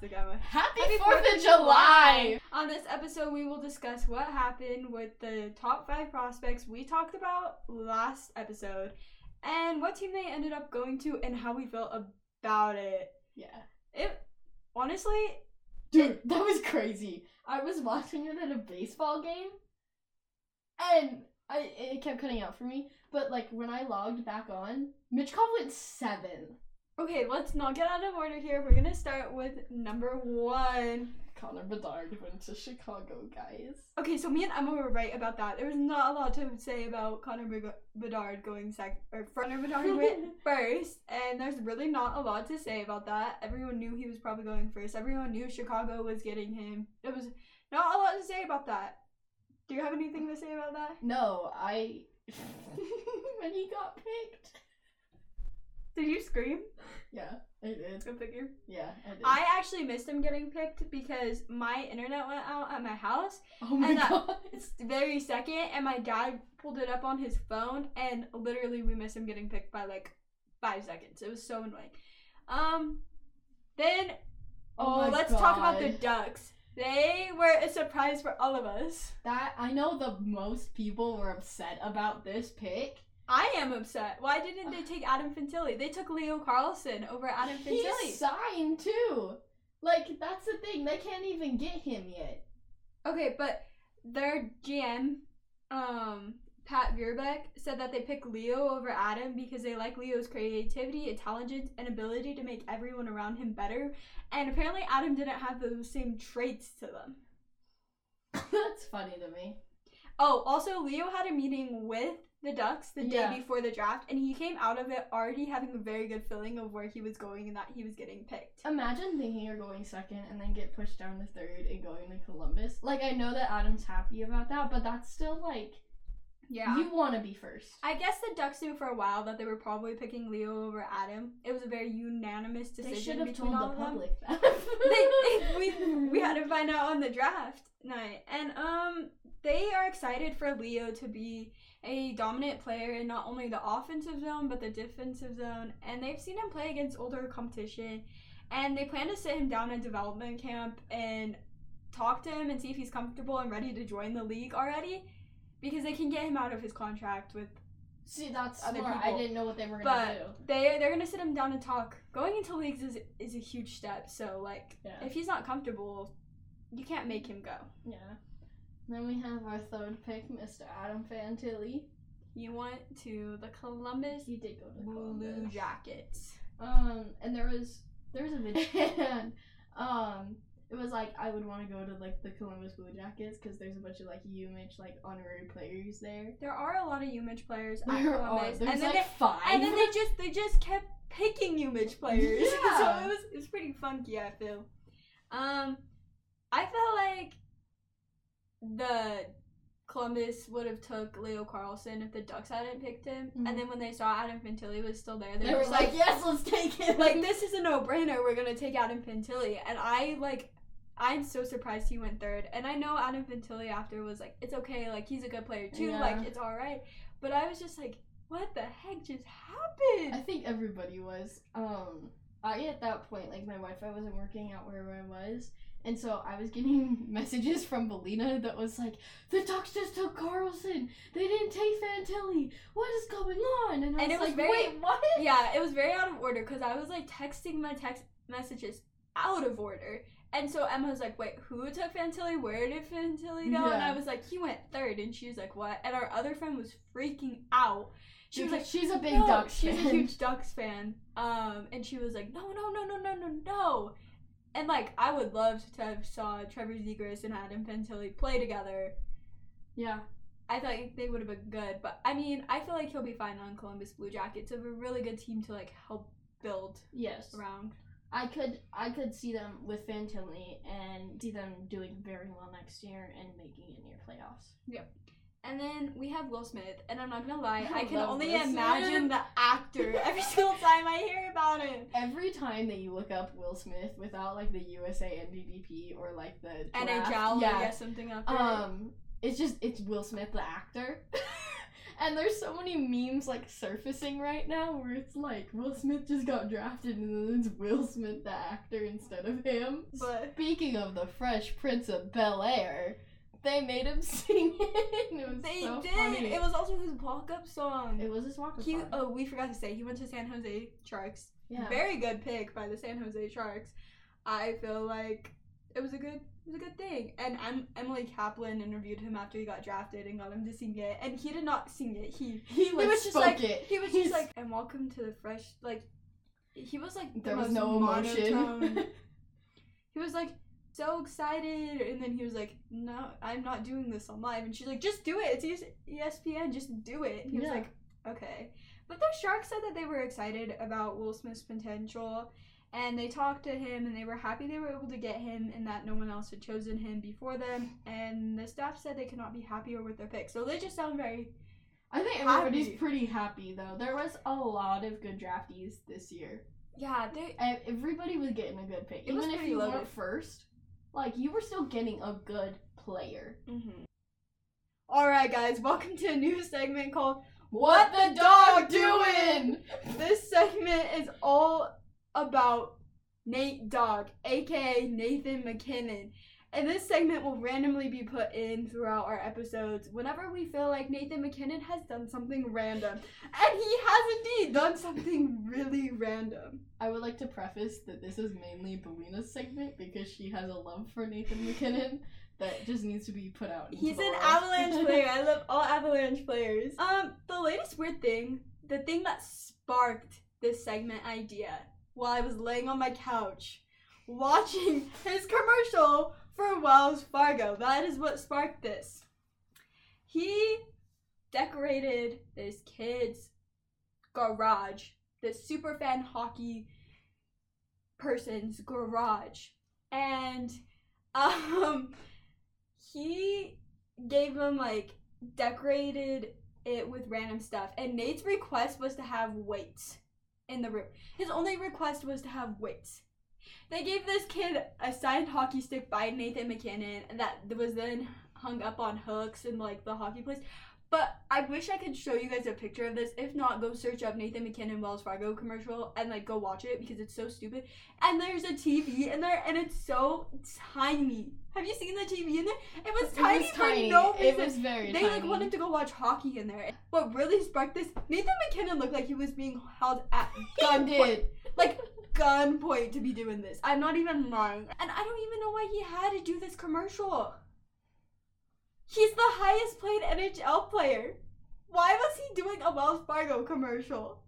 fantastic, Emma. Happy, Happy 4th of July! On this episode, we will discuss what happened with the top five prospects we talked about last episode, and what team they ended up going to, and how we felt about it. Yeah. It honestly, Dude, that was crazy. I was watching it at a baseball game, and I it kept cutting out for me. But like when I logged back on, Michkov went seven. Okay, let's not get out of order here. We're gonna start with number one. Connor Bedard went to Chicago, guys. Okay, so me and Emma were right about that. There was not a lot to say about Connor Bedard going second, or Connor Bedard went first, and there's really not a lot to say about that. Everyone knew he was probably going first. Everyone knew Chicago was getting him. It was not a lot to say about that. Do you have anything to say about that? No, I when he got picked. Did you scream? Yeah, I did. Go figure. Yeah, I did. I actually missed him getting picked because my internet went out at my house oh my and god. It's very second, and my dad pulled it up on his phone, and literally we missed him getting picked by like five seconds. It was so annoying. Um, then oh, my let's talk about the Ducks. They were a surprise for all of us. That I know the most people were upset about this pick. I am upset. Why didn't they take Adam Fantilli? They took Leo Carlsson over Adam Fantilli. He's signed too. Like that's the thing. They can't even get him yet. Okay, but their GM, um, Pat Verbeek, said that they picked Leo over Adam because they like Leo's creativity, intelligence, and ability to make everyone around him better. And apparently, Adam didn't have those same traits to them. that's funny to me. Oh, also, Leo had a meeting with the Ducks the Yeah. day before the draft, and he came out of it already having a very good feeling of where he was going and that he was getting picked. Imagine thinking you're going second and then get pushed down to third and going to Columbus. Like I know that Adam's happy about that, but that's still like Yeah. you want to be first. I guess the Ducks knew for a while that they were probably picking Leo over Adam. It was a very unanimous decision They should have told the of them. public that. They, we we had to find out on the draft night, and um, they are excited for Leo to be a dominant player in not only the offensive zone but the defensive zone. And they've seen him play against older competition, and they plan to sit him down in development camp and talk to him and see if he's comfortable and ready to join the league already, because they can get him out of his contract with See, that's Other smart. I didn't know what they were gonna But do. they they're gonna sit him down and talk. Going into leagues is is a huge step. So like, Yeah. if he's not comfortable, you can't make him go. Yeah. Then we have our third pick, Mr. Adam Fantilli. He went to the Columbus did go to Blue Columbus. Jackets. Um, and there was there was a video. and, um, it was like I would want to go to like the Columbus Blue Jackets because there's a bunch of like UMH like honorary players there. There are a lot of UMich players at There are Columbus, there's and then like they, five. and then they just they just kept picking UMich players. Yeah. so it was it was pretty funky. I feel. Um, I felt like the Columbus would have took Leo Carlsson if the Ducks hadn't picked him, Mhm. and then when they saw Adam Fantilli was still there, they, they were just like, yes, let's take him." like this is a no-brainer we're gonna take adam Fantilli. and i like i'm so surprised he went third and i know adam Fantilli after was like it's okay like he's a good player too Yeah. like it's all right but i was just like what the heck just happened?" I think everybody was. Um, I at that point, like my Wi-Fi wasn't working out where I was, and so I was getting messages from Belina that was like, "The Ducks just took Carlsson. They didn't take Fantilli. What is going on?" And I And was it was like, very- "Wait, what?" yeah it was very out of order because i was like texting my text messages out of order and so Emma was like, "Wait, who took Fantilli? Where did Fantilli go?" And I was like, "He went third. and she was like, "What?" And our other friend was freaking out. She was like, she's a big no, Ducks she's fan. a huge Ducks fan. Um, and she was like, no, no, no, no, no, no, no. And like, I would love to have saw Trevor Zegras and Adam Fantilli play together. yeah. I thought they would have been good, but I mean, I feel like he'll be fine on Columbus Blue Jackets. Of a really good team to like help build Yes. around. I could I could see them with Fantilli and see them doing very well next year and making it near playoffs. And then we have Will Smith, and I'm not gonna lie, I I can only Will imagine Smith. the actor every single time I hear about him. Every time that you look up Will Smith without like the USA NTDP or like the draft, NHL, yeah, yeah, something up there. um, it's just it's Will Smith the actor, And there's so many memes like surfacing right now where it's like Will Smith just got drafted and then it's Will Smith the actor instead of him. But Speaking of the Fresh Prince of Bel Air, they made him sing it. It was they so did. funny. It was also his walk-up song. It was his walk He, song. oh, we forgot to say he went to San Jose Sharks. yeah. Very good pick by the San Jose Sharks. I feel like it was a good it was a good thing. And em- Emily Kaplan interviewed him after he got drafted and got him to sing it, and he did not sing it. He he, he was just like it. he was He's- just like and welcome to the fresh like he was like the there was no emotion. he was like so excited and then he was like no i'm not doing this on live and she's like just do it it's espn just do it and he was Yeah. like okay but the sharks said that they were excited about will smith's potential and they talked to him and they were happy they were able to get him and that no one else had chosen him before them and the staff said they could not be happier with their pick so they just sound very I think everybody's Happy. pretty happy though. There was a lot of good draftees this year. yeah they everybody was getting a good pick. It Even if you loaded. weren't first, like you were still getting a good player. Mm-hmm. All right, guys, welcome to a new segment called What the dog doing? This segment is all about Nate Dogg, aka Nathan MacKinnon. And this segment will randomly be put in throughout our episodes whenever we feel like Nathan MacKinnon has done something random. And he has indeed done something really random. I would like to preface that this is mainly Belina's segment because she has a love for Nathan MacKinnon that just needs to be put out. He's an. Avalanche player. I love all Avalanche players. Um, the latest weird thing, the thing that sparked this segment idea while I was laying on my couch watching his commercial for Wells Fargo. That is what sparked this. He decorated this kid's garage, this super fan hockey person's garage. And um he gave him like decorated it with random stuff and Nate's request was to have weights in the room. His only request was to have weights. They gave this kid a signed hockey stick by Nathan MacKinnon that was then hung up on hooks in like the hockey place. But I wish I could show you guys a picture of this. If not, go search up Nathan MacKinnon Wells Fargo commercial and like go watch it because it's so stupid. And there's a TV in there and it's so tiny. Have you seen the TV in there? It was It tiny was for tiny. no It was very they tiny. like wanted to go watch hockey in there. What really sparked this? Nathan MacKinnon looked like he was being held at gunpoint, like gunpoint to be doing this. I'm not even lying, and I don't even know why he had to do this commercial. He's the highest paid NHL player. Why was he doing a Wells Fargo commercial?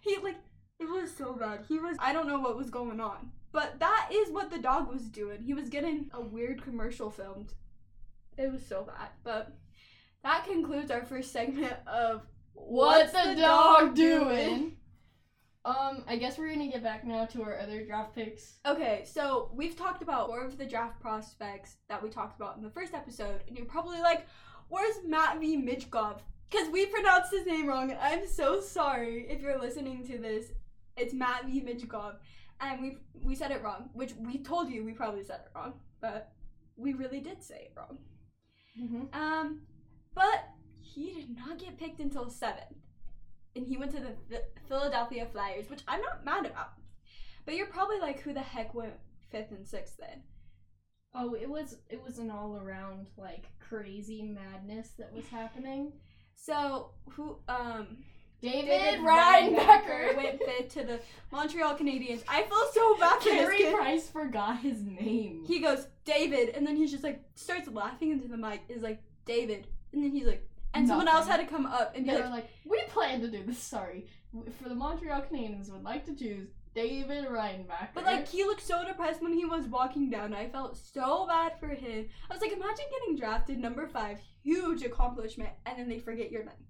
He like it was so bad. He was I don't know what was going on. But that is what the dog was doing. He was getting a weird commercial filmed. It was so bad. But that concludes our first segment of What's the dog doing? Um, I guess we're gonna get back now to our other draft picks. Okay, so we've talked about four of the draft prospects that we talked about in the first episode, and you're probably like, where's Matvei Michkov? Because we pronounced his name wrong, and I'm so sorry if you're listening to this. It's Matvei Michkov, and we we said it wrong, which we told you we probably said it wrong, but we really did say it wrong. Mm-hmm. Um, but he did not get picked until seventh, and he went to the Philadelphia Flyers, which I'm not mad about. But you're probably like, who the heck went fifth and sixth then? Oh, it was it was an all around like crazy madness that was happening. So who? Um, David, Reinbacher went fifth to the Montreal Canadiens. I feel so bad for this Carey kid. Price forgot his name. He goes David, and then he's just like starts laughing into the mic. Is like David, and then he's like, and someone else had to come up and be they like, were like, we plan to do this. Sorry, for the Montreal Canadiens would like to choose David Reinbacher. But like he looked so depressed when he was walking down. I felt so bad for him. I was like, imagine getting drafted number five, huge accomplishment, and then they forget your name.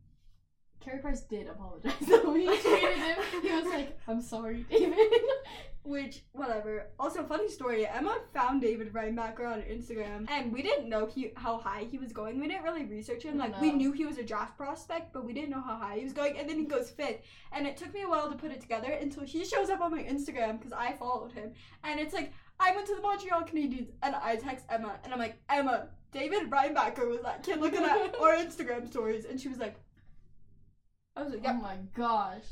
Carey Price did apologize though. He tweeted him. He was like, "I'm sorry, David." Which, whatever. Also, funny story. Emma found David Reinbacher on Instagram, and we didn't know he how high he was going. We didn't really research him. Like we knew he was a draft prospect, but we didn't know how high he was going. And then he goes fifth, and it took me a while to put it together until he shows up on my Instagram because I followed him, and it's like I went to the Montreal Canadiens, and I text Emma, and I'm like, Emma, David Reinbacher was that kid looking at our Instagram stories, and she was like, I was like, Oh my gosh.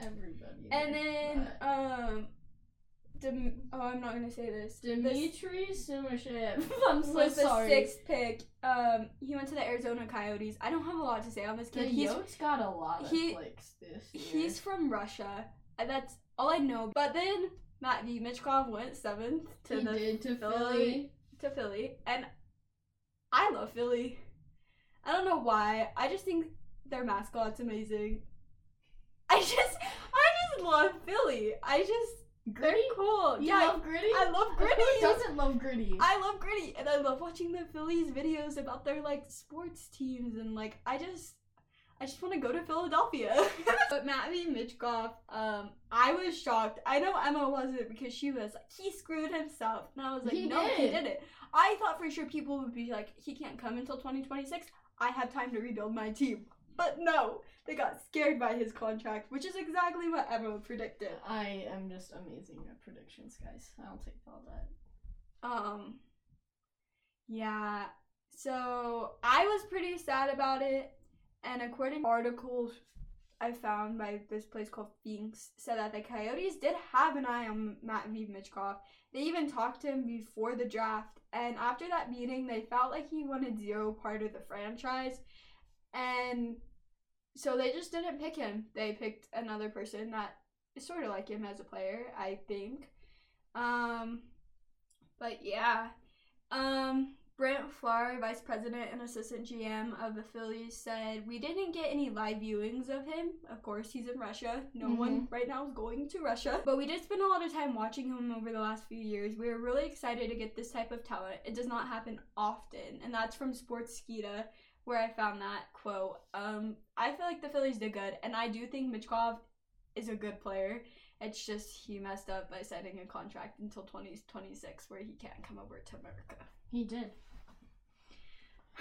Everybody. and then that. um, Dim- oh, I'm not gonna say this. Dimitri Simashev. I'm so was the sixth pick. Um, he went to the Arizona Coyotes. I don't have a lot to say on this The. He's Yotes got a lot of he- clicks this year. he's from Russia. and That's all I know. But then Matvei Michkov went seventh to he the did to Philly. Philly. to Philly, and I love Philly. I don't know why. I just think their mascot's amazing. I just, I just love Philly. I just, Gritty. they're cool. You yeah, love Gritty? I love Gritty. Who doesn't love Gritty? I love Gritty, and I love watching the Phillies videos about their like sports teams, and like I just, I just want to go to Philadelphia. but Matvei Michkov, um, I was shocked. I know Emma wasn't because she was like, he screwed himself, and I was like, He no, he did. did it. I thought for sure people would be like, he can't come until 2026. I have time to rebuild my team, but no, they got scared by his contract, which is exactly what Emma predicted. I am just amazing at predictions, guys. I'll take all that. Um yeah. So I was pretty sad about it and according to articles I found by this place called Finks said that the Coyotes did have an eye on Matvei Michkov. They even talked to him before the draft and after that meeting they felt like he wanted zero part of the franchise and so they just didn't pick him. They picked another person that is sort of like him as a player, I think. Um but yeah. Um Brent Flahr, vice president and assistant GM of the Phillies, said, We didn't get any live viewings of him. Of course, he's in Russia. No one right now is going to Russia. But we did spend a lot of time watching him over the last few years. We were really excited to get this type of talent. It does not happen often. And that's from Sportskeeda, where I found that quote. Um, I feel like the Phillies did good, and I do think Michkov is a good player. It's just he messed up by signing a contract until 2026 where he can't come over to America. He did.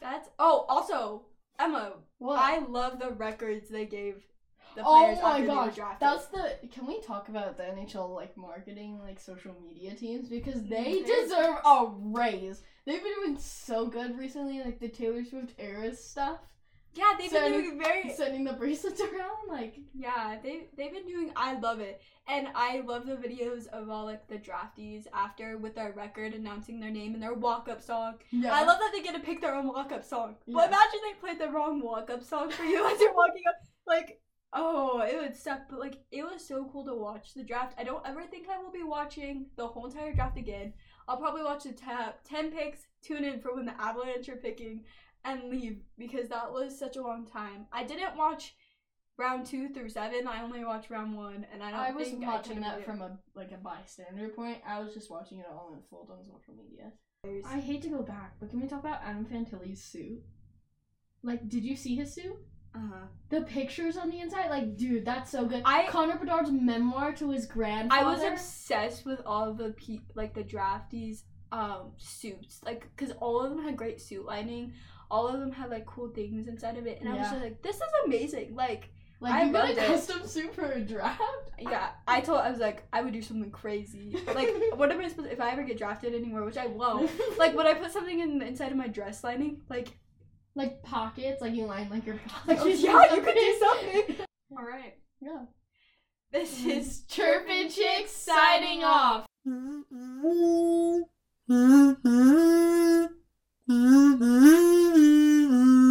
That's oh also Emma, What? I love the records they gave the oh my after they were gosh, that's the. Can we talk about the NHL like marketing, like social media teams because mm, they They're- deserve a raise. They've been doing so good recently, like the Taylor Swift Eras stuff, yeah, they've been Sending- doing very sending the bracelets around. Like, yeah they they've been doing. I love it, and I love the videos of all like the draftees after with their record announcing their name and their walk up song. yeah, I love that they get to pick their own walk up song. Yeah. But imagine they played the wrong walk up song for you as you're walking up. Like, oh, it would suck. But like, it was so cool to watch the draft. I don't ever think I will be watching the whole entire draft again. I'll probably watch the top 10 picks, tune in for when the Avalanche are picking, and leave because that was such a long time. I didn't watch round two through seven. I only watched round one, and I don't I was think watching I that can from a like a bystander point. I was just watching it all unfold on social media. I hate to go back, but can we talk about Adam Fantilli's suit? Like, did you see his suit? Uh-huh. The pictures on the inside, like, dude, that's so good. I- Connor Bedard's memoir to his grandfather. I was obsessed with all the pe- like the draftees um suits like because all of them had great suit lining all of them had like cool things inside of it and I was just like this is amazing like like I you got a custom suit for a draft. yeah I told I was like I would do something crazy like what am I supposed if I ever get drafted anywhere which I won't like would I put something in the inside of my dress lining like like pockets, like you line like your pockets. Oh, yeah, you could do something. All right. Yeah. This mm-hmm. is Chirpin Chicks signing off. Mm-hmm. Mm-hmm.